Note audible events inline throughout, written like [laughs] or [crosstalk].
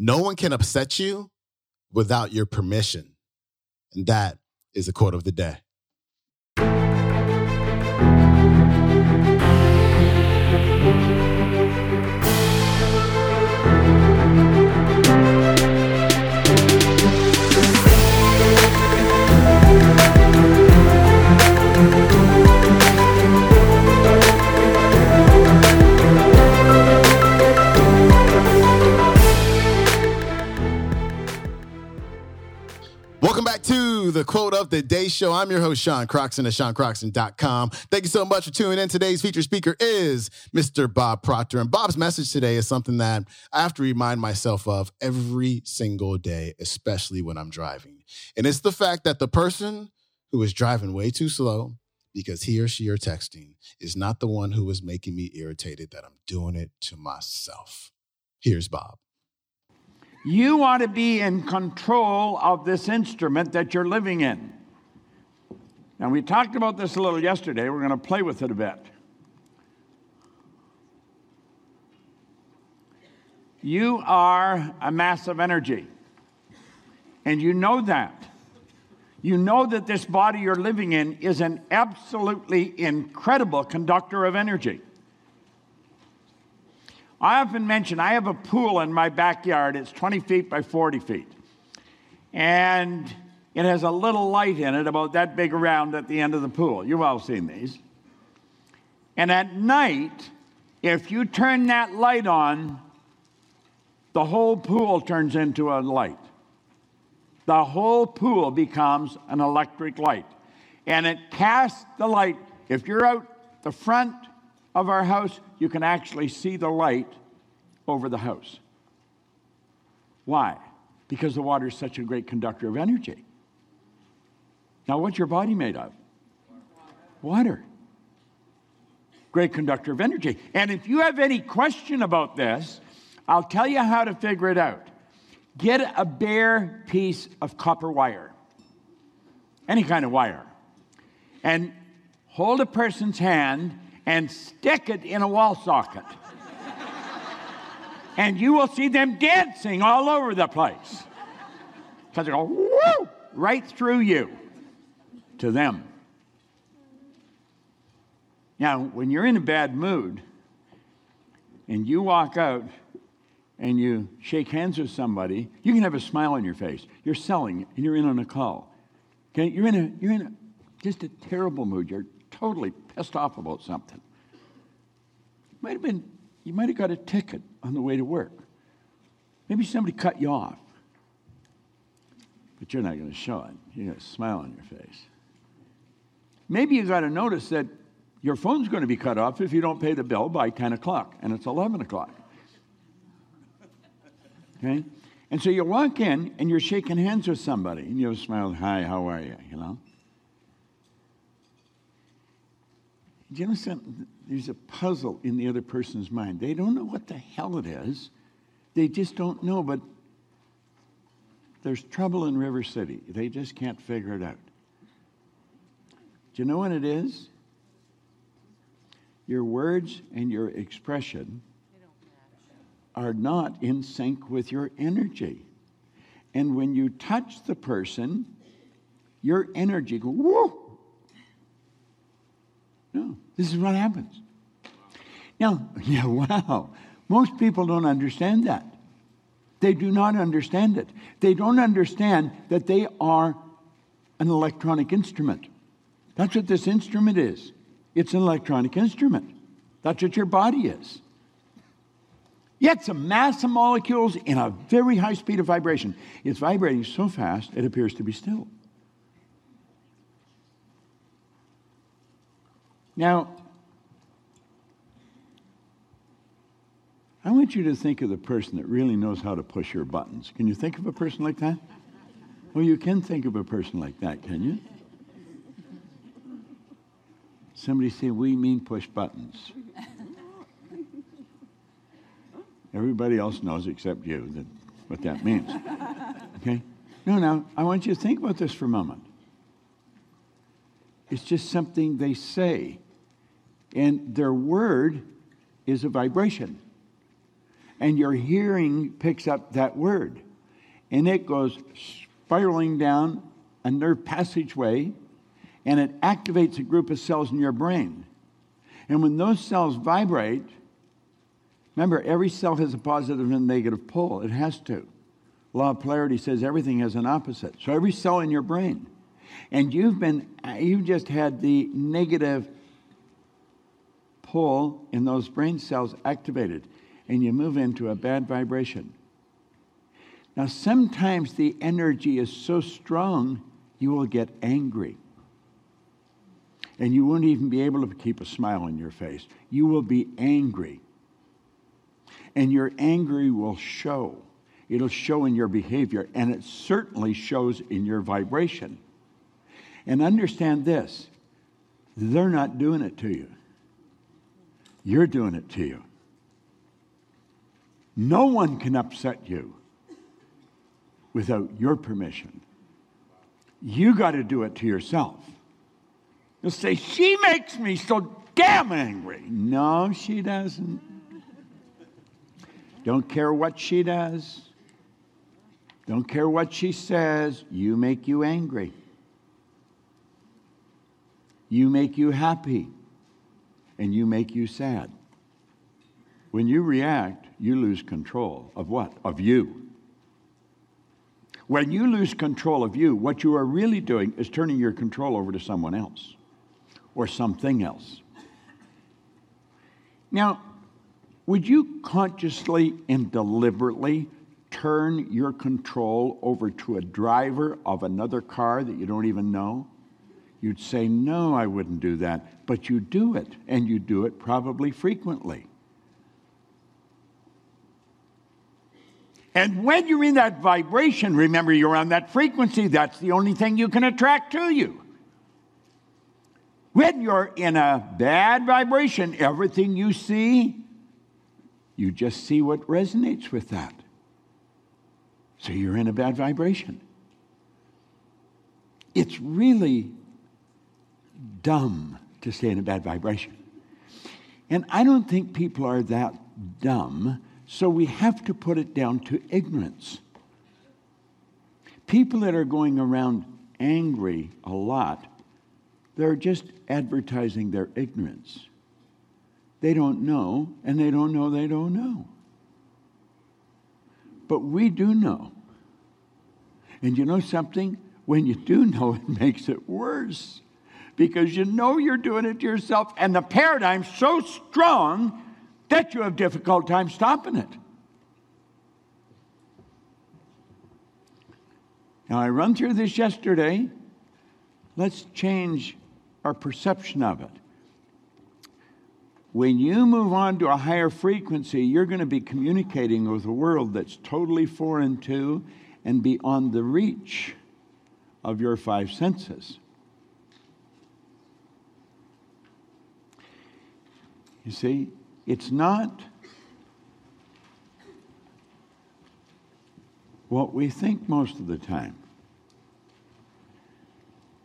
No one can upset you without your permission. And that is a quote of the day. Of the Day Show. I'm your host, Sean Croxton at SeanCroxton.com. Thank you so much for tuning in. Today's featured speaker is Mr. Bob Proctor. And Bob's message today is something that I have to remind myself of every single day, especially when I'm driving. And it's the fact that the person who is driving way too slow because he or she are texting is not the one who is making me irritated, that I'm doing it to myself. Here's Bob. You want to be in control of this instrument that you're living in. And we talked about this a little yesterday. We're going to play with it a bit. You are a mass of energy. And you know that. You know that this body you're living in is an absolutely incredible conductor of energy. I often mention I have a pool in my backyard. It's 20 feet by 40 feet. And it has a little light in it, about that big around at the end of the pool. You've all seen these. And at night, if you turn that light on, the whole pool turns into a light. The whole pool becomes an electric light. And it casts the light. If you're out the front of our house, you can actually see the light over the house. Why? Because the water is such a great conductor of energy. Now, what's your body made of? Water. Great conductor of energy. And if you have any question about this, I'll tell you how to figure it out. Get a bare piece of copper wire, any kind of wire, and hold a person's hand and stick it in a wall socket. and you will see them dancing all over the place. Because they go, woo, right through you to them. Now, when you're in a bad mood and you walk out and you shake hands with somebody, you can have a smile on your face. You're selling and you're in on a call. Okay? You're in a, you're in a, just a terrible mood. You're totally pissed off about something. You Might have been, you might have got a ticket on the way to work. Maybe somebody cut you off. But you're not going to show it. You got a smile on your face. Maybe you got to notice that your phone's going to be cut off if you don't pay the bill by 10 o'clock, and it's 11 o'clock. Okay? And so you walk in and you're shaking hands with somebody, and you smile, hi, how are you? You know? Do you know something? There's a puzzle in the other person's mind. They don't know what the hell it is. They just don't know, but there's trouble in River City. They just can't figure it out. Do you know what it is? Your words and your expression are not in sync with your energy. And when you touch the person, your energy goes, whoa, no, this is what happens. Now, [laughs] yeah, wow. Most people don't understand that. They do not understand it. They don't understand that they are an electronic instrument. That's what this instrument is. It's an electronic instrument. That's what your body is. Yet it's a mass of molecules in a very high speed of vibration. It's vibrating so fast it appears to be still. Now, I want you to think of the person that really knows how to push your buttons. Can you think of a person like that? Well, you can think of a person like that, can you? Somebody say, We mean push buttons. Everybody else knows except you that, what that means. Okay? No, no, I want you to think about this for a moment. It's just something they say and their word is a vibration. and your hearing picks up that word. And it goes spiraling down a nerve passageway and it activates a group of cells in your brain. And when those cells vibrate, remember, every cell has a positive and negative pole. It has to. Law of polarity says everything has an opposite. So every cell in your brain. And you've been, you've just had the negative pole in those brain cells activated, and you move into a bad vibration. Now, sometimes the energy is so strong, you will get angry and you won't even be able to keep a smile on your face. You will be angry. And your anger will show. It'll show in your behavior, and it certainly shows in your vibration. And understand this they're not doing it to you, you're doing it to you. No one can upset you without your permission. You got to do it to yourself. You'll say, She makes me so damn angry. No, she doesn't. Don't care what she does. Don't care what she says. You make you angry. You make you happy. And you make you sad. When you react, you lose control of what? Of you. When you lose control of you, what you are really doing is turning your control over to someone else or something else. Now, would you consciously and deliberately turn your control over to a driver of another car that you don't even know? You'd say, No, I wouldn't do that. But you do it, and you do it probably frequently. And when you're in that vibration, remember you're on that frequency, that's the only thing you can attract to you. When you're in a bad vibration, everything you see, you just see what resonates with that. So you're in a bad vibration. It's really dumb to stay in a bad vibration. And I don't think people are that dumb, so we have to put it down to ignorance. People that are going around angry a lot they're just advertising their ignorance. They don't know, and they don't know they don't know. But we do know. And you know something? When you do know, [laughs] it makes it worse because you know you're doing it to yourself, and the paradigm's so strong that you have difficult time stopping it. Now, I run through this yesterday. Let's change our perception of it. When you move on to a higher frequency, you're going to be communicating with a world that's totally foreign to and beyond the reach of your five senses. You see, it's not what we think most of the time.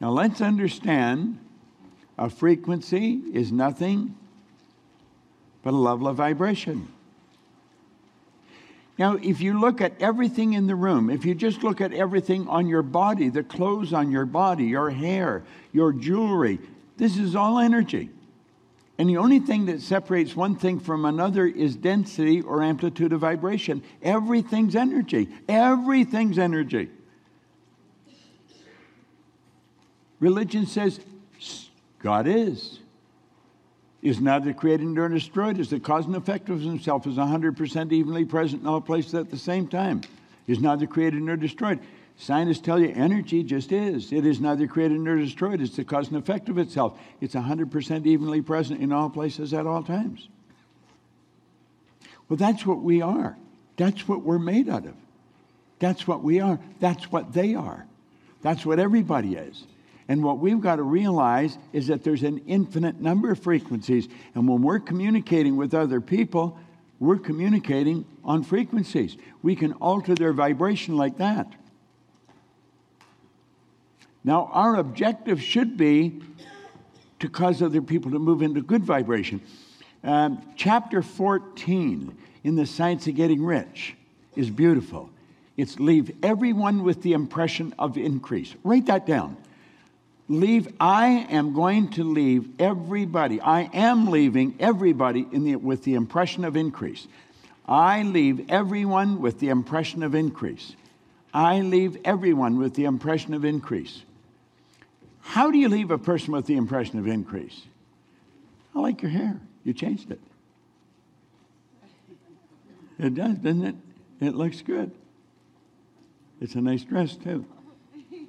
Now let's understand a frequency is nothing but a level of vibration. Now, if you look at everything in the room, if you just look at everything on your body, the clothes on your body, your hair, your jewelry, this is all energy. And the only thing that separates one thing from another is density or amplitude of vibration. Everything's energy. Everything's energy. Religion says God is. Is neither created nor destroyed, is the cause and effect of himself, is 100% evenly present in all places at the same time. Is neither created nor destroyed. Scientists tell you energy just is. It is neither created nor destroyed. It's the cause and effect of itself. It's 100% evenly present in all places at all times. Well, that's what we are. That's what we're made out of. That's what we are. That's what they are. That's what everybody is. And what we've got to realize is that there's an infinite number of frequencies. And when we're communicating with other people, we're communicating on frequencies. We can alter their vibration like that. Now, our objective should be to cause other people to move into good vibration. Um, chapter 14 in the science of getting rich is beautiful. It's leave everyone with the impression of increase. Write that down. Leave, I am going to leave everybody, I am leaving everybody the, with the impression of increase. I leave everyone with the impression of increase. I leave everyone with the impression of increase. How do you leave a person with the impression of increase? I like your hair. You changed it. It does, doesn't it? It looks good. It's a nice dress, too.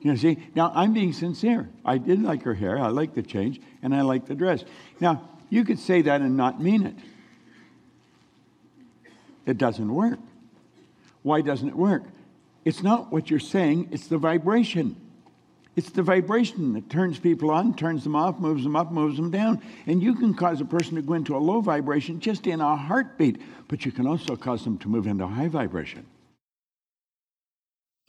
You see, now I'm being sincere. I did like her hair, I like the change, and I like the dress. Now, you could say that and not mean it. It doesn't work. Why doesn't it work? It's not what you're saying, it's the vibration. It's the vibration that turns people on, turns them off, moves them up, moves them down. And you can cause a person to go into a low vibration just in a heartbeat, but you can also cause them to move into a high vibration.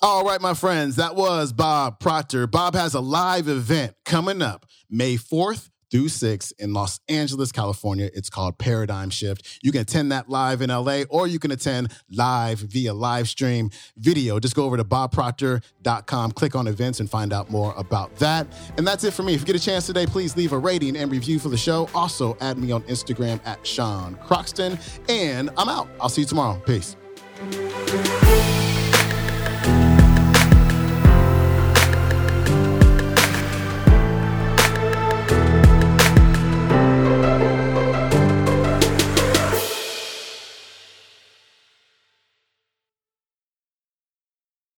All right, my friends, that was Bob Proctor. Bob has a live event coming up May 4th through 6 in Los Angeles, California. It's called Paradigm Shift. You can attend that live in LA or you can attend live via live stream video. Just go over to bobproctor.com, click on events, and find out more about that. And that's it for me. If you get a chance today, please leave a rating and review for the show. Also, add me on Instagram at Sean Croxton. And I'm out. I'll see you tomorrow. Peace.